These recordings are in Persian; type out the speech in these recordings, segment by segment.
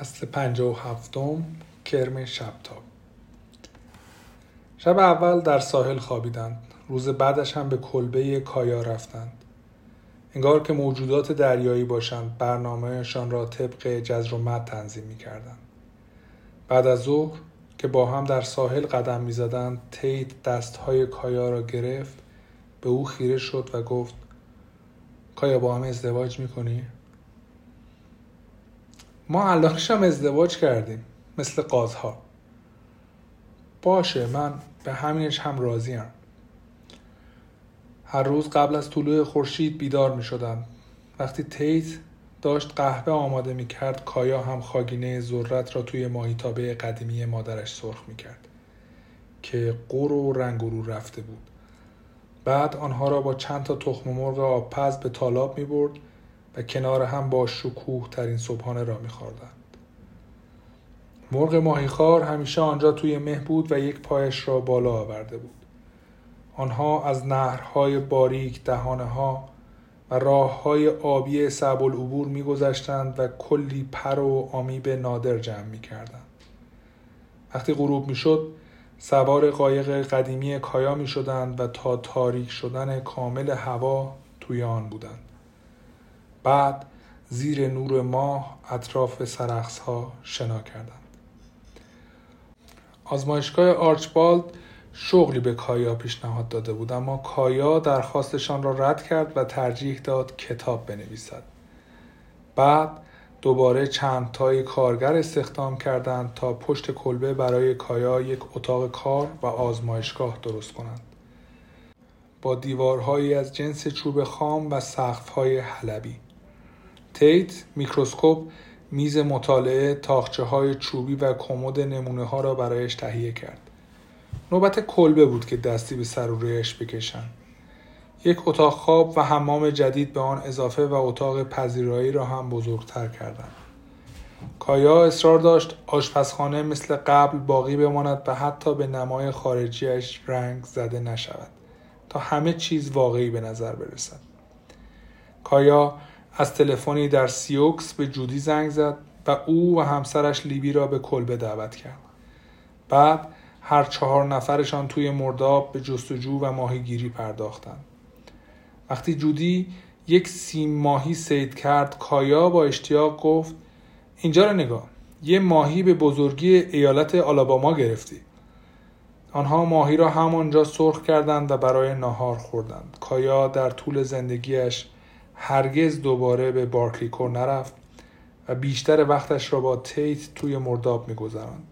فصل پنجه و هفتم کرم شبتاب شب اول در ساحل خوابیدند روز بعدش هم به کلبه کایا رفتند انگار که موجودات دریایی باشند برنامهشان را طبق جزر و مد تنظیم می کردند. بعد از ظهر که با هم در ساحل قدم می زدند تیت دستهای کایا را گرفت به او خیره شد و گفت کایا با هم ازدواج می کنی؟ ما الانش هم ازدواج کردیم مثل قازها باشه من به همینش هم راضیم. هر روز قبل از طلوع خورشید بیدار می شدم. وقتی تیت داشت قهوه آماده می کرد کایا هم خاگینه ذرت را توی ماهیتابه قدیمی مادرش سرخ می کرد که قور و رنگ رو رفته بود. بعد آنها را با چند تا تخم مرغ آبپز به تالاب می برد و کنار هم با شکوه ترین صبحانه را میخوردند مرغ ماهیخوار همیشه آنجا توی مه بود و یک پایش را بالا آورده بود. آنها از نهرهای باریک دهانه ها و راه های آبی صعب العبور میگذشتند و کلی پر و آمیب نادر جمع می‌کردند. وقتی غروب می‌شد سوار قایق قدیمی کایا می شدند و تا تاریک شدن کامل هوا توی آن بودند. بعد زیر نور ماه اطراف سرخص ها شنا کردند. آزمایشگاه آرچبالد شغلی به کایا پیشنهاد داده بود اما کایا درخواستشان را رد کرد و ترجیح داد کتاب بنویسد. بعد دوباره چند تای کارگر استخدام کردند تا پشت کلبه برای کایا یک اتاق کار و آزمایشگاه درست کنند. با دیوارهایی از جنس چوب خام و سقف‌های حلبی. تیت میکروسکوپ میز مطالعه تاخچه های چوبی و کمد نمونه ها را برایش تهیه کرد. نوبت کلبه بود که دستی به سر رویش بکشند یک اتاق خواب و حمام جدید به آن اضافه و اتاق پذیرایی را هم بزرگتر کردند. کایا اصرار داشت آشپزخانه مثل قبل باقی بماند و حتی به نمای خارجیش رنگ زده نشود تا همه چیز واقعی به نظر برسد. کایا از تلفنی در سیوکس به جودی زنگ زد و او و همسرش لیبی را به کلبه دعوت کرد. بعد هر چهار نفرشان توی مرداب به جستجو و ماهیگیری پرداختند. وقتی جودی یک سیم ماهی سید کرد کایا با اشتیاق گفت اینجا را نگاه یه ماهی به بزرگی ایالت آلاباما گرفتی. آنها ماهی را همانجا سرخ کردند و برای ناهار خوردند. کایا در طول زندگیش هرگز دوباره به بارکلیکور نرفت و بیشتر وقتش را با تیت توی مرداب میگذراند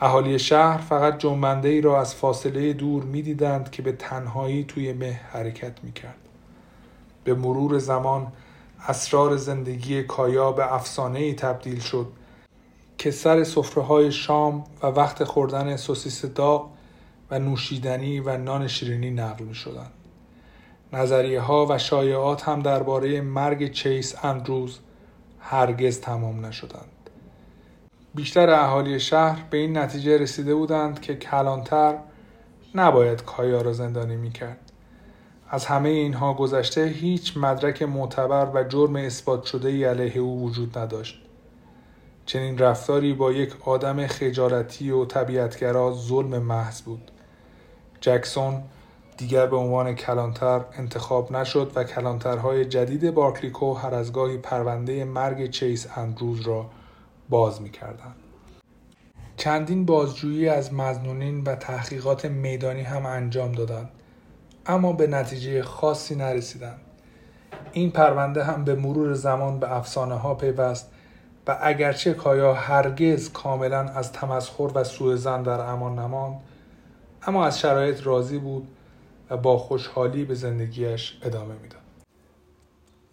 اهالی شهر فقط جنبنده ای را از فاصله دور می‌دیدند که به تنهایی توی مه حرکت می‌کرد به مرور زمان اسرار زندگی کایا به افسانه ای تبدیل شد که سر صفره های شام و وقت خوردن سوسیس داغ و نوشیدنی و نان شیرینی نقل می شدند. نظریه ها و شایعات هم درباره مرگ چیس اندروز هرگز تمام نشدند. بیشتر اهالی شهر به این نتیجه رسیده بودند که کلانتر نباید کایا را زندانی می کرد. از همه اینها گذشته هیچ مدرک معتبر و جرم اثبات شده ای علیه او وجود نداشت. چنین رفتاری با یک آدم خجالتی و طبیعتگرا ظلم محض بود. جکسون دیگر به عنوان کلانتر انتخاب نشد و کلانترهای جدید بارکلیکو هر از گاهی پرونده مرگ چیس اندروز را باز می کردن. چندین بازجویی از مزنونین و تحقیقات میدانی هم انجام دادند اما به نتیجه خاصی نرسیدند این پرونده هم به مرور زمان به افسانه ها پیوست و اگرچه کایا هرگز کاملا از تمسخر و سوء زن در امان نماند اما از شرایط راضی بود و با خوشحالی به زندگیش ادامه می‌داد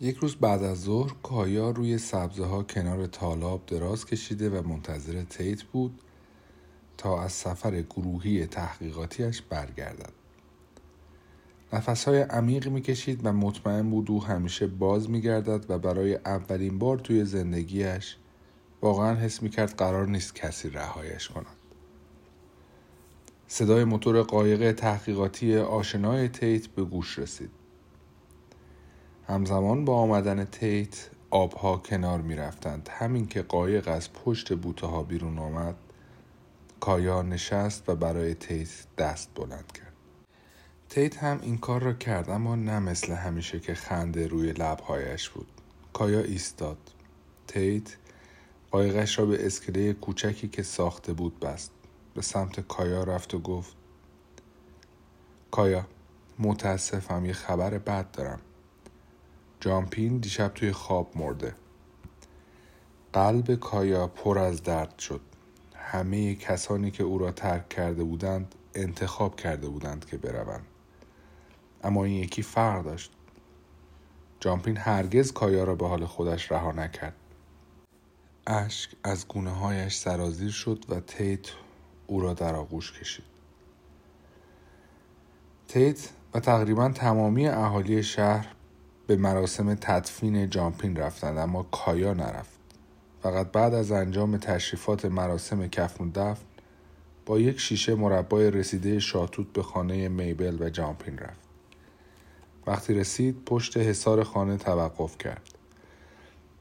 یک روز بعد از ظهر کایا روی سبزه ها کنار تالاب دراز کشیده و منتظر تیت بود تا از سفر گروهی تحقیقاتیش برگردد. نفسهای عمیق می‌کشید و مطمئن بود او همیشه باز میگردد و برای اولین بار توی زندگیش واقعا حس می‌کرد قرار نیست کسی رهایش کند. صدای موتور قایق تحقیقاتی آشنای تیت به گوش رسید. همزمان با آمدن تیت آبها کنار می رفتند. همین که قایق از پشت بوته ها بیرون آمد کایا نشست و برای تیت دست بلند کرد. تیت هم این کار را کرد اما نه مثل همیشه که خنده روی لبهایش بود. کایا ایستاد. تیت قایقش را به اسکله کوچکی که ساخته بود بست. به سمت کایا رفت و گفت کایا متاسفم یه خبر بد دارم. جامپین دیشب توی خواب مرده. قلب کایا پر از درد شد. همه کسانی که او را ترک کرده بودند انتخاب کرده بودند که بروند. اما این یکی فرق داشت. جامپین هرگز کایا را به حال خودش رها نکرد. اشک از گونه هایش سرازیر شد و تیت او را در آغوش کشید. تیت و تقریبا تمامی اهالی شهر به مراسم تدفین جامپین رفتند اما کایا نرفت. فقط بعد از انجام تشریفات مراسم کفن دفن با یک شیشه مربای رسیده شاتوت به خانه میبل و جامپین رفت. وقتی رسید پشت حصار خانه توقف کرد.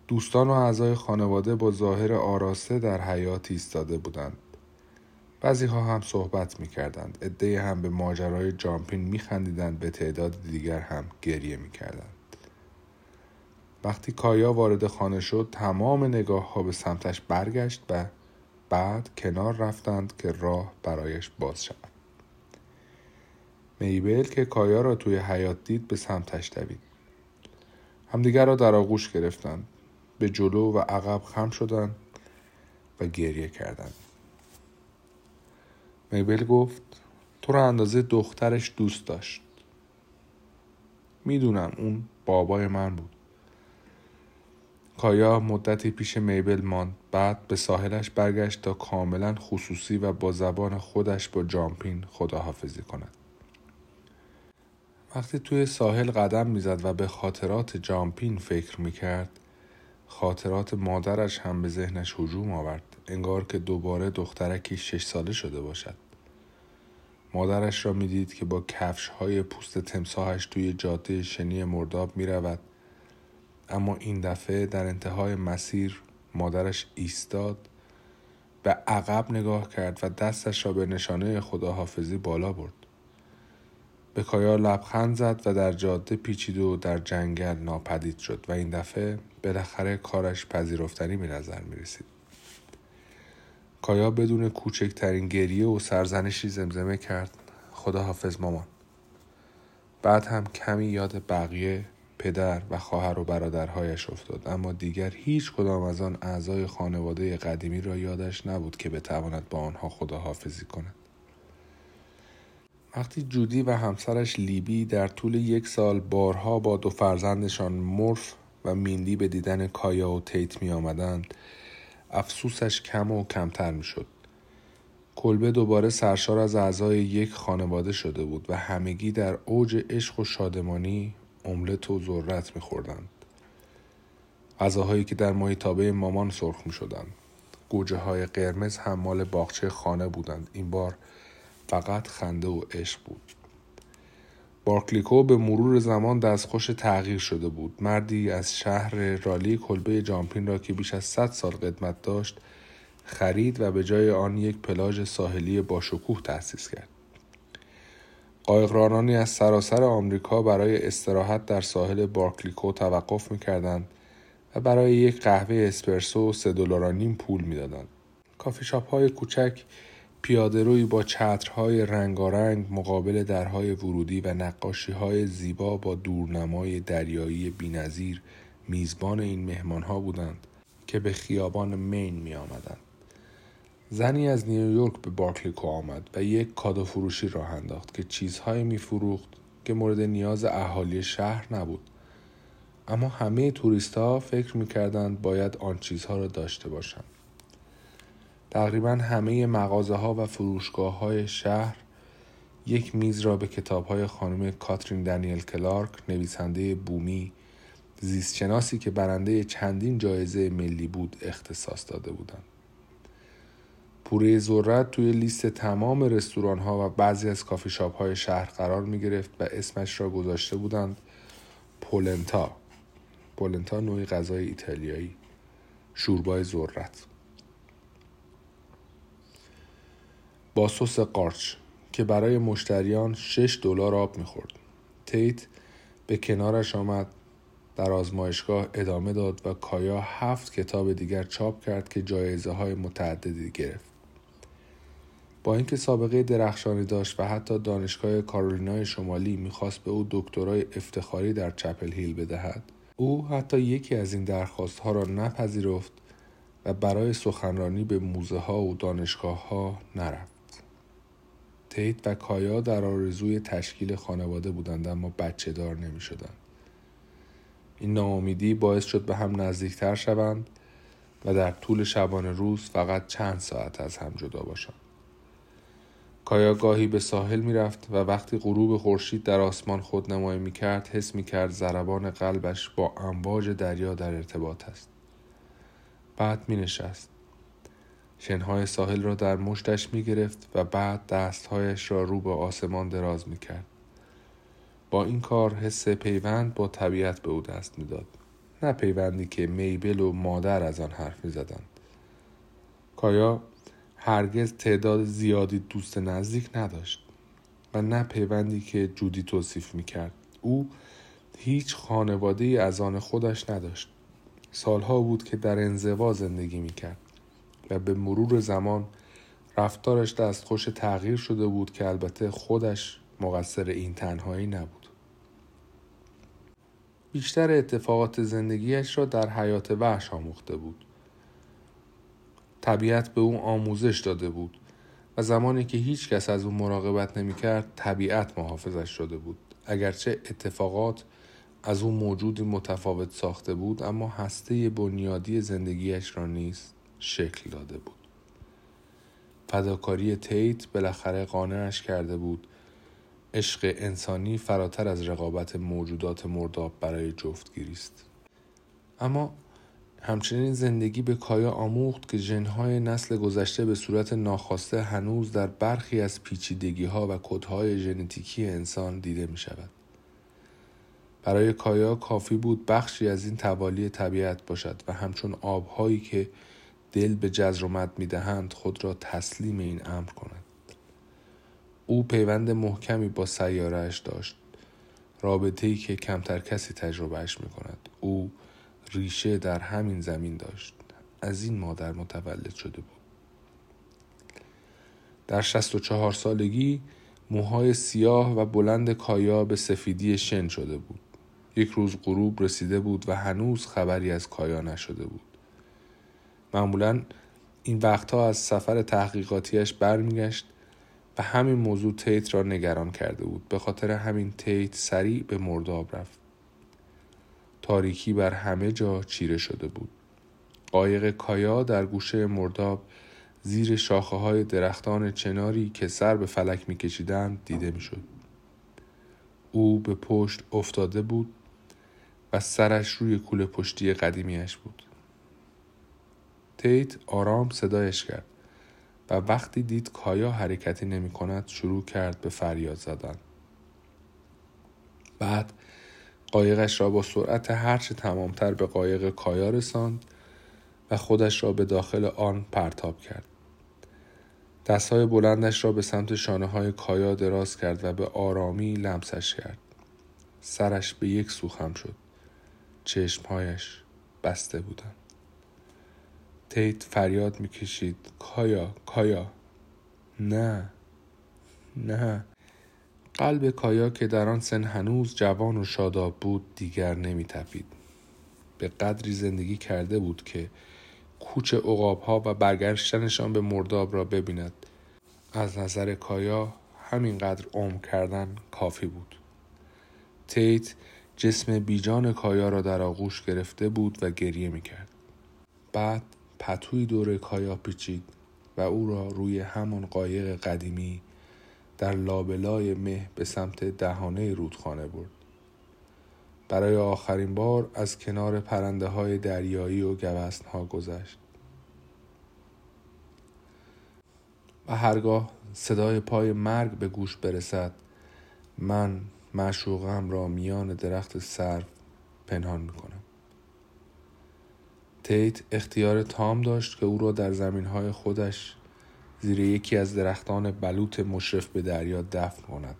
دوستان و اعضای خانواده با ظاهر آراسته در حیات ایستاده بودند. بعضی ها هم صحبت می کردند. ادهی هم به ماجرای جامپین می خندیدند. به تعداد دیگر هم گریه می کردند. وقتی کایا وارد خانه شد تمام نگاه ها به سمتش برگشت و بعد کنار رفتند که راه برایش باز شود. میبل که کایا را توی حیات دید به سمتش دوید. همدیگر را در آغوش گرفتند. به جلو و عقب خم شدند و گریه کردند. میبل گفت تو را اندازه دخترش دوست داشت. می‌دونم اون بابای من بود. کایا مدتی پیش میبل ماند. بعد به ساحلش برگشت تا کاملا خصوصی و با زبان خودش با جامپین خداحافظی کند. وقتی توی ساحل قدم می‌زد و به خاطرات جامپین فکر می‌کرد خاطرات مادرش هم به ذهنش هجوم آورد انگار که دوباره دخترکی شش ساله شده باشد مادرش را می‌دید که با کفش های پوست تمساهش توی جاده شنی مرداب می رود. اما این دفعه در انتهای مسیر مادرش ایستاد به عقب نگاه کرد و دستش را به نشانه خداحافظی بالا برد. به کایا لبخند زد و در جاده پیچید و در جنگل ناپدید شد و این دفعه بالاخره کارش پذیرفتنی به نظر می رسید. کایا بدون کوچکترین گریه و سرزنشی زمزمه کرد. خدا حافظ مامان. بعد هم کمی یاد بقیه پدر و خواهر و برادرهایش افتاد. اما دیگر هیچ کدام از آن اعضای خانواده قدیمی را یادش نبود که بتواند با آنها خداحافظی کند. وقتی جودی و همسرش لیبی در طول یک سال بارها با دو فرزندشان مرف و میندی به دیدن کایا و تیت می آمدند افسوسش کم و کمتر می شد. کلبه دوباره سرشار از اعضای یک خانواده شده بود و همگی در اوج عشق و شادمانی املت و ذرت میخوردند غذاهایی که در محیطابه مامان سرخ می شدند. گوجه های قرمز هم مال باغچه خانه بودند. این بار فقط خنده و عشق بود. بارکلیکو به مرور زمان دستخوش تغییر شده بود. مردی از شهر رالی کلبه جامپین را که بیش از 100 سال قدمت داشت خرید و به جای آن یک پلاژ ساحلی با شکوه تأسیس کرد. قایقرانانی از سراسر آمریکا برای استراحت در ساحل بارکلیکو توقف می‌کردند و برای یک قهوه اسپرسو سه دلار نیم پول می‌دادند. کافی شاپ های کوچک پیاده روی با چترهای رنگارنگ مقابل درهای ورودی و نقاشی های زیبا با دورنمای دریایی بینظیر میزبان این مهمان ها بودند که به خیابان مین می آمدند. زنی از نیویورک به بارکلیکو آمد و یک کادو فروشی راه انداخت که چیزهایی می فروخت که مورد نیاز اهالی شهر نبود اما همه توریست ها فکر می کردند باید آن چیزها را داشته باشند تقریبا همه مغازه ها و فروشگاه های شهر یک میز را به کتاب های خانم کاترین دنیل کلارک نویسنده بومی زیستشناسی که برنده چندین جایزه ملی بود اختصاص داده بودند. پوره ذرت توی لیست تمام رستوران ها و بعضی از کافی شاپ های شهر قرار می گرفت و اسمش را گذاشته بودند پولنتا. پولنتا نوعی غذای ایتالیایی. شوربای ذرت. با سس قارچ که برای مشتریان 6 دلار آب می‌خورد. تیت به کنارش آمد در آزمایشگاه ادامه داد و کایا هفت کتاب دیگر چاپ کرد که جایزه های متعددی گرفت. با اینکه سابقه درخشانی داشت و حتی دانشگاه کارولینای شمالی می‌خواست به او دکترای افتخاری در چپل هیل بدهد او حتی یکی از این درخواست ها را نپذیرفت و برای سخنرانی به موزه ها و دانشگاه ها نرفت. تیت و کایا در آرزوی تشکیل خانواده بودند اما بچه دار نمی شدند. این ناامیدی باعث شد به هم نزدیکتر شوند و در طول شبانه روز فقط چند ساعت از هم جدا باشند. کایا گاهی به ساحل می‌رفت و وقتی غروب خورشید در آسمان خود نمایی می کرد حس می کرد ضربان قلبش با امواج دریا در ارتباط است. بعد می نشست. شنهای ساحل را در مشتش می گرفت و بعد دستهایش را رو به آسمان دراز می کرد. با این کار حس پیوند با طبیعت به او دست می‌داد نه پیوندی که میبل و مادر از آن حرف می زدند. کایا هرگز تعداد زیادی دوست نزدیک نداشت و نه پیوندی که جودی توصیف می کرد. او هیچ خانواده ای از آن خودش نداشت. سالها بود که در انزوا زندگی می کرد و به مرور زمان رفتارش دستخوش تغییر شده بود که البته خودش مقصر این تنهایی نبود. بیشتر اتفاقات زندگیش را در حیات وحش آموخته بود. طبیعت به او آموزش داده بود و زمانی که هیچ کس از او مراقبت نمی کرد طبیعت محافظش شده بود. اگرچه اتفاقات از او موجودی متفاوت ساخته بود اما هسته بنیادی زندگیش را نیز شکل داده بود. فداکاری تیت بالاخره قانعش کرده بود عشق انسانی فراتر از رقابت موجودات مرداب برای جفتگیری است اما همچنین زندگی به کایا آموخت که ژنهای نسل گذشته به صورت ناخواسته هنوز در برخی از پیچیدگی ها و کدهای ژنتیکی انسان دیده می شود. برای کایا کافی بود بخشی از این توالی طبیعت باشد و همچون آبهایی که دل به جزر و مد می خود را تسلیم این امر کند. او پیوند محکمی با سیارهش داشت. رابطه ای که کمتر کسی تجربهش می کند او ریشه در همین زمین داشت. از این مادر متولد شده بود. در 64 سالگی موهای سیاه و بلند کایا به سفیدی شن شده بود. یک روز غروب رسیده بود و هنوز خبری از کایا نشده بود. معمولا این وقتها از سفر تحقیقاتیش برمیگشت و همین موضوع تیت را نگران کرده بود. به خاطر همین تیت سریع به مرداب رفت. تاریکی بر همه جا چیره شده بود. قایق کایا در گوشه مرداب زیر شاخه های درختان چناری که سر به فلک میکشیدند دیده می‌شد. او به پشت افتاده بود و سرش روی کوله پشتی قدیمیش بود. تیت آرام صدایش کرد و وقتی دید کایا حرکتی نمی کند شروع کرد به فریاد زدن. بعد قایقش را با سرعت هرچه تمامتر به قایق کایا رساند و خودش را به داخل آن پرتاب کرد. دستهای بلندش را به سمت شانه های کایا دراز کرد و به آرامی لمسش کرد. سرش به یک سو خم شد. چشمهایش بسته بودند. تیت فریاد می‌کشید. کایا کایا. نه نه. قلب کایا که در آن سن هنوز جوان و شاداب بود دیگر نمیتپید. به قدری زندگی کرده بود که کوچ ها و برگشتنشان به مرداب را ببیند. از نظر کایا همینقدر عمر کردن کافی بود. تیت جسم بیجان کایا را در آغوش گرفته بود و گریه می‌کرد. بعد پتوی دور کایا پیچید و او را روی همان قایق قدیمی در لابلای مه به سمت دهانه رودخانه برد. برای آخرین بار از کنار پرنده های دریایی و گوستن ها گذشت. و هرگاه صدای پای مرگ به گوش برسد من معشوقم را میان درخت سرو پنهان می‌کنم تیت اختیار تام داشت که او را در زمینهای خودش زیر یکی از درختان بلوط مشرف به دریا دفن کند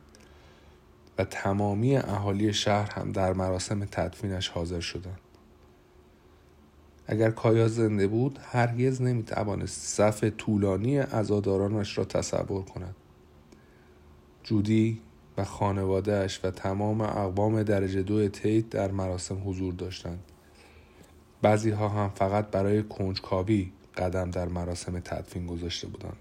و تمامی اهالی شهر هم در مراسم تدفینش حاضر شدند. اگر کایا زنده بود هرگز نمی‌توانست صف طولانی عزادارانش را تصور کند. جودی و خانوادهش و تمام اقوام درجه دو تیت در مراسم حضور داشتند. بعضی ها هم فقط برای کنجکاوی قدم در مراسم تدفین گذاشته بودند.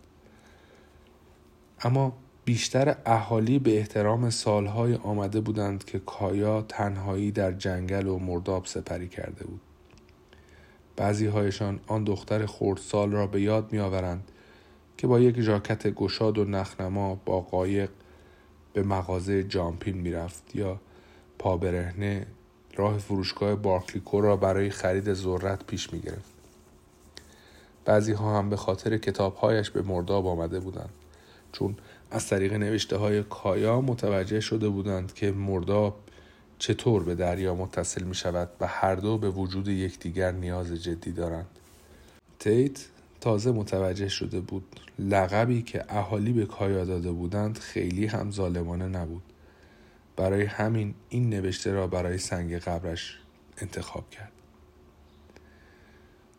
اما بیشتر اهالی به احترام سالهای آمده بودند که کایا تنهایی در جنگل و مرداب سپری کرده بود. بعضی هایشان آن دختر خردسال را به یاد می آورند که با یک ژاکت گشاد و نخنما با قایق به مغازه جامپین می‌رفت یا پا برهنه راه فروشگاه بارکلیکو را برای خرید ذرت پیش می گرفت. بعضی ها هم به خاطر کتابهایش به مرداب آمده بودند چون از طریق نوشته های کایا متوجه شده بودند که مرداب چطور به دریا متصل می شود و هر دو به وجود یکدیگر نیاز جدی دارند. تیت تازه متوجه شده بود لقبی که اهالی به کایا داده بودند خیلی هم ظالمانه نبود. برای همین این نوشته را برای سنگ قبرش انتخاب کرد.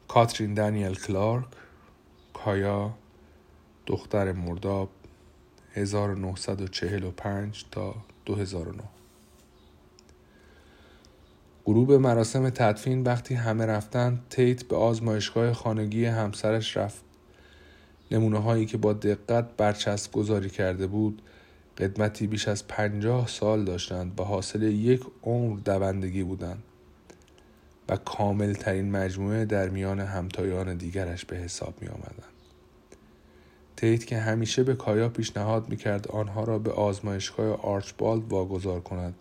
کاترین دانیل کلارک کایا دختر مرداب 1945 تا 2009 غروب مراسم تدفین وقتی همه رفتند تیت به آزمایشگاه خانگی همسرش رفت نمونه هایی که با دقت برچسب گذاری کرده بود قدمتی بیش از پنجاه سال داشتند و حاصل یک عمر دوندگی بودند و کامل ترین مجموعه در میان همتایان دیگرش به حساب می آمدند. تیت که همیشه به کایا پیشنهاد می کرد آنها را به آزمایشگاه آرچبالد واگذار کند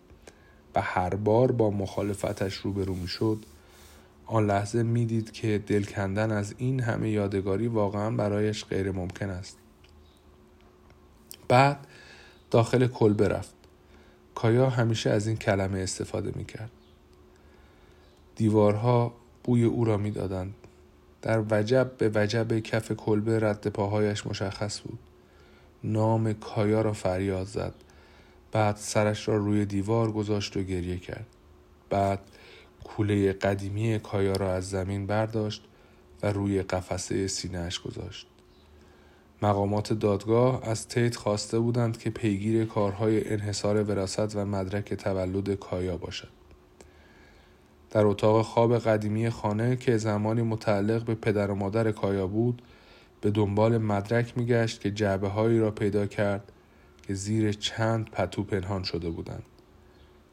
و هر بار با مخالفتش روبرو می شد آن لحظه می‌دید که دل کندن از این همه یادگاری واقعا برایش غیر ممکن است بعد داخل کلبه رفت کایا همیشه از این کلمه استفاده می کرد دیوارها بوی او را می‌دادند. در وجب به وجب کف کلبه رد پاهایش مشخص بود. نام کایا را فریاد زد. بعد سرش را روی دیوار گذاشت و گریه کرد. بعد کوله قدیمی کایا را از زمین برداشت و روی قفسه سینهش گذاشت. مقامات دادگاه از تیت خواسته بودند که پیگیر کارهای انحصار وراست و مدرک تولد کایا باشد. در اتاق خواب قدیمی خانه که زمانی متعلق به پدر و مادر کایا بود به دنبال مدرک میگشت که جعبه هایی را پیدا کرد که زیر چند پتو پنهان شده بودند.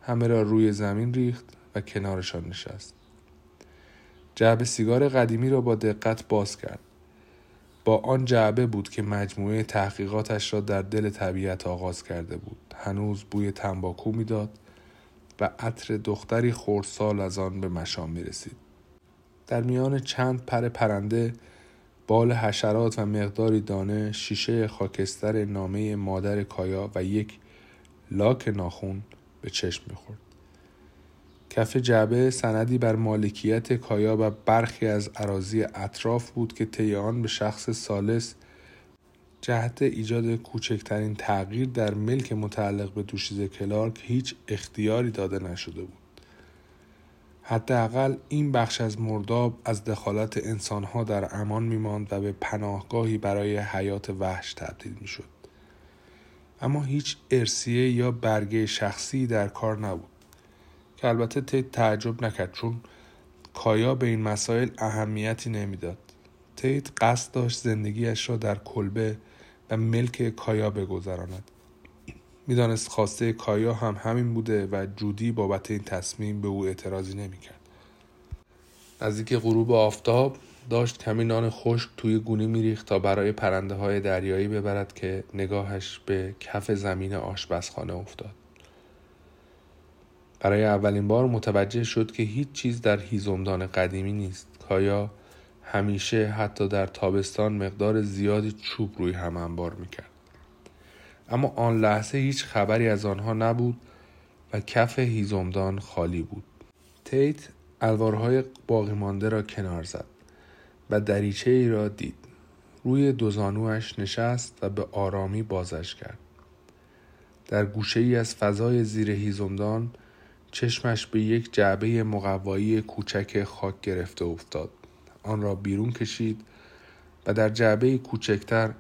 همه را روی زمین ریخت و کنارشان نشست. جعبه سیگار قدیمی را با دقت باز کرد. با آن جعبه بود که مجموعه تحقیقاتش را در دل طبیعت آغاز کرده بود هنوز بوی تنباکو می‌داد و عطر دختری خردسال از آن به مشام می رسید. در میان چند پر پرنده بال حشرات و مقداری دانه شیشه خاکستر نامه مادر کایا و یک لاک ناخون به چشم می‌خورد. کف جعبه سندی بر مالکیت کایا و برخی از عراضی اطراف بود که طی آن به شخص سالس جهت ایجاد کوچکترین تغییر در ملک متعلق به دوشیزه کلارک هیچ اختیاری داده نشده بود. حداقل این بخش از مرداب از دخالت انسانها در امان میماند و به پناهگاهی برای حیات وحش تبدیل می‌شد. اما هیچ ارسیه یا برگه شخصی در کار نبود که البته تید تعجب نکرد چون کایا به این مسائل اهمیتی نمی‌داد. تید قصد داشت زندگیش را در کلبه و ملک کایا بگذراند. می‌دانست خواسته کایا هم همین بوده و جودی بابت این تصمیم به او اعتراضی نمی‌کرد. نزدیک غروب آفتاب داشت کمی نان خشک توی گونی میریخت تا برای پرنده های دریایی ببرد که نگاهش به کف زمین آشپزخانه افتاد. برای اولین بار متوجه شد که هیچ چیز در هیزمدان قدیمی نیست. کایا همیشه حتی در تابستان مقدار زیادی چوب روی هم انبار می‌کرد. اما آن لحظه هیچ خبری از آنها نبود و کف هیزمدان خالی بود. تیت الوارهای باقی مانده را کنار زد و دریچه ای را دید. روی دوزانوش نشست و به آرامی بازش کرد. در گوشه ای از فضای زیر هیزمدان چشمش به یک جعبه مقوایی کوچک خاک گرفته افتاد. آن را بیرون کشید و در جعبه کوچکتر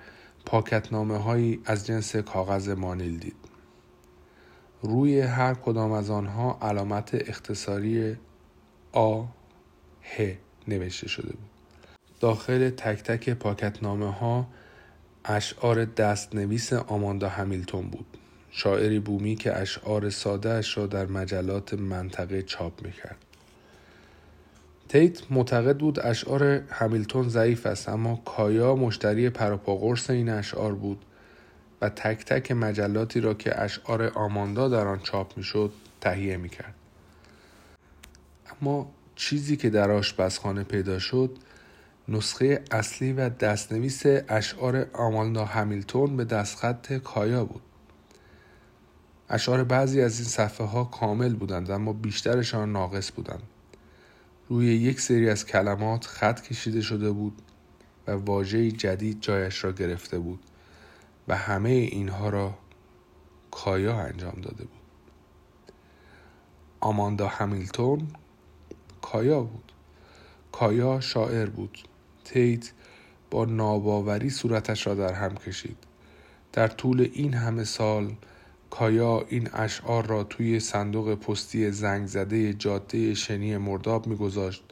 پاکتنامه هایی از جنس کاغذ مانیل دید. روی هر کدام از آنها علامت اختصاری آ ه نوشته شده بود. داخل تک تک پاکتنامه ها اشعار دستنویس آماندا همیلتون بود. شاعری بومی که اشعار ساده اش را در مجلات منطقه چاپ می‌کرد. تیت معتقد بود اشعار همیلتون ضعیف است اما کایا مشتری پروپاگورس این اشعار بود و تک تک مجلاتی را که اشعار آماندا در آن چاپ می‌شد تهیه می‌کرد. اما چیزی که در آشپزخانه پیدا شد نسخه اصلی و دستنویس اشعار آماندا همیلتون به دستخط کایا بود. اشعار بعضی از این صفحه ها کامل بودند اما بیشترشان ناقص بودند. روی یک سری از کلمات خط کشیده شده بود و واژه جدید جایش را گرفته بود و همه اینها را کایا انجام داده بود. آماندا همیلتون کایا بود. کایا شاعر بود. تیت با ناباوری صورتش را در هم کشید. در طول این همه سال کایا این اشعار را توی صندوق پستی زنگ زده جاده شنی مرداب میگذاشت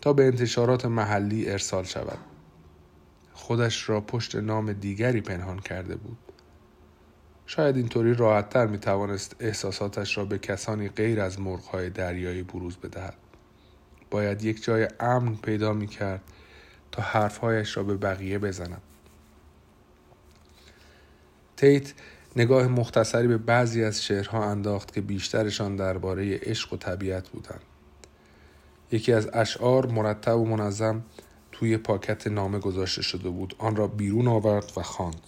تا به انتشارات محلی ارسال شود. خودش را پشت نام دیگری پنهان کرده بود. شاید اینطوری راحتتر می توانست احساساتش را به کسانی غیر از مرغهای دریایی بروز بدهد. باید یک جای امن پیدا می کرد تا حرفهایش را به بقیه بزند. تیت نگاه مختصری به بعضی از شعرها انداخت که بیشترشان درباره عشق و طبیعت بودند. یکی از اشعار مرتب و منظم توی پاکت نامه گذاشته شده بود. آن را بیرون آورد و خواند.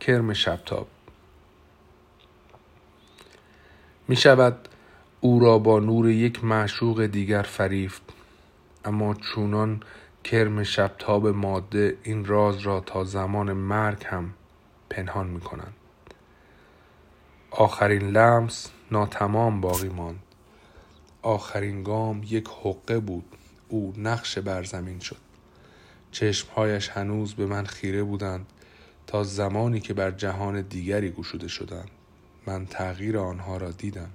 کرم شبتاب. می شود او را با نور یک معشوق دیگر فریفت اما چونان کرم شبتاب ماده این راز را تا زمان مرگ هم پنهان می کنند. آخرین لمس ناتمام باقی ماند. آخرین گام یک حقه بود. او نقش بر زمین شد. چشمهایش هنوز به من خیره بودند تا زمانی که بر جهان دیگری گشوده شدند. من تغییر آنها را دیدم.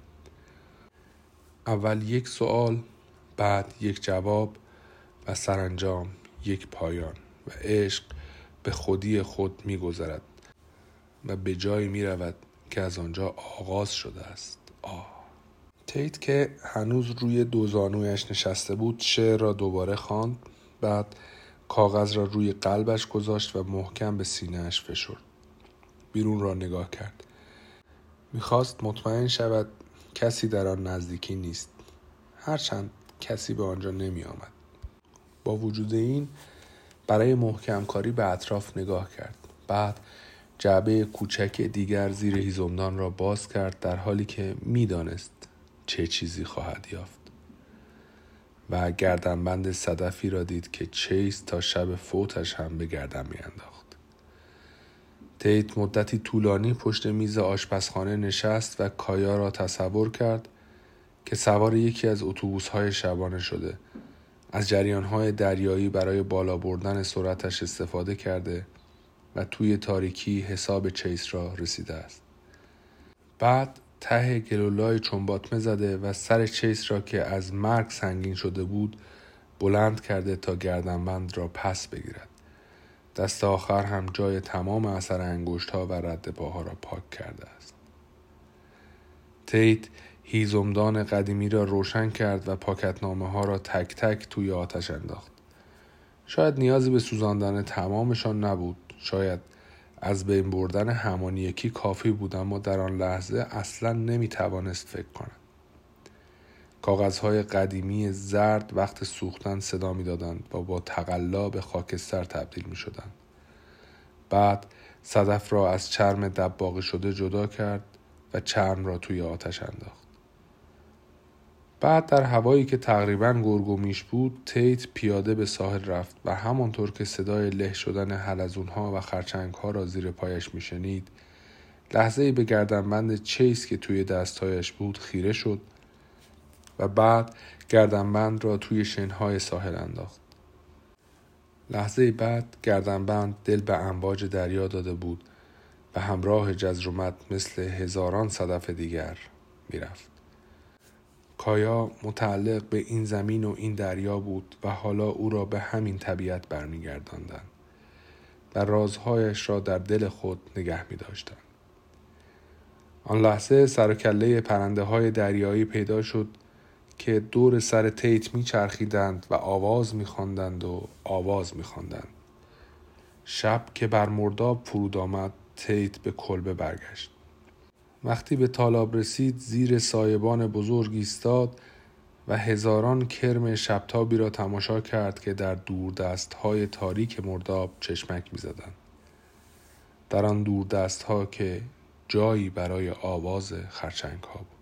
اول یک سوال بعد یک جواب و سرانجام یک پایان و عشق به خودی خود میگذرد. و به جایی می رود که از آنجا آغاز شده است. آه تیت که هنوز روی دوزانویش نشسته بود شعر را دوباره خواند بعد کاغذ را روی قلبش گذاشت و محکم به سینهاش فشرد. بیرون را نگاه کرد. می‌خواست مطمئن شود کسی در آن نزدیکی نیست. هرچند کسی به آنجا نمی آمد. با وجود این برای محکم کاری به اطراف نگاه کرد. بعد جعبه کوچک دیگر زیر هیزمدان را باز کرد در حالی که می‌دانست چه چیزی خواهد یافت. و گردنبند صدفی را دید که چیز تا شب فوتش هم به گردن میانداخت. تیت مدتی طولانی پشت میز آشپزخانه نشست و کایا را تصور کرد که سوار یکی از اتوبوس های شبانه شده. از جریان های دریایی برای بالا بردن سرعتش استفاده کرده و توی تاریکی حساب چیس را رسیده است. بعد ته گلولای چنباتمه زده و سر چیس را که از مرگ سنگین شده بود بلند کرده تا گردنبند را پس بگیرد. دست آخر هم جای تمام اثر انگشت ها و رد پاها را پاک کرده است. تیت هیزمدان قدیمی را روشن کرد و پاکتنامه ها را تک تک توی آتش انداخت. شاید نیازی به سوزاندن تمامشان نبود. شاید از بین بردن همان یکی کافی بود اما در آن لحظه اصلا نمی توانست فکر کند کاغذهای قدیمی زرد وقت سوختن صدا می‌دادند و با تقلا به خاکستر تبدیل می شدند. بعد صدف را از چرم دباغی شده جدا کرد و چرم را توی آتش انداخت. بعد در هوایی که تقریبا گرگومیش بود تیت پیاده به ساحل رفت و همانطور که صدای له شدن حلزونها و خرچنگها را زیر پایش میشنید لحظه به گردنبند چیس که توی دستهایش بود خیره شد و بعد گردنبند را توی شنهای ساحل انداخت. لحظه بعد گردنبند دل به امواج دریا داده بود و همراه جزرومت مثل هزاران صدف دیگر می‌رفت. کایا متعلق به این زمین و این دریا بود و حالا او را به همین طبیعت برمیگرداندند و رازهایش را در دل خود نگه می داشتند. آن لحظه سر و پرنده های دریایی پیدا شد که دور سر تیت می چرخیدند و آواز می خواندند و آواز می خواندند. شب که بر مرداب فرود آمد تیت به کلبه برگشت. وقتی به تالاب رسید زیر سایبان بزرگ ایستاد و هزاران کرم شبتابی را تماشا کرد که در دور دست های تاریک مرداب چشمک می زدن. در آن دور دست ها که جایی برای آواز خرچنگ ها بود.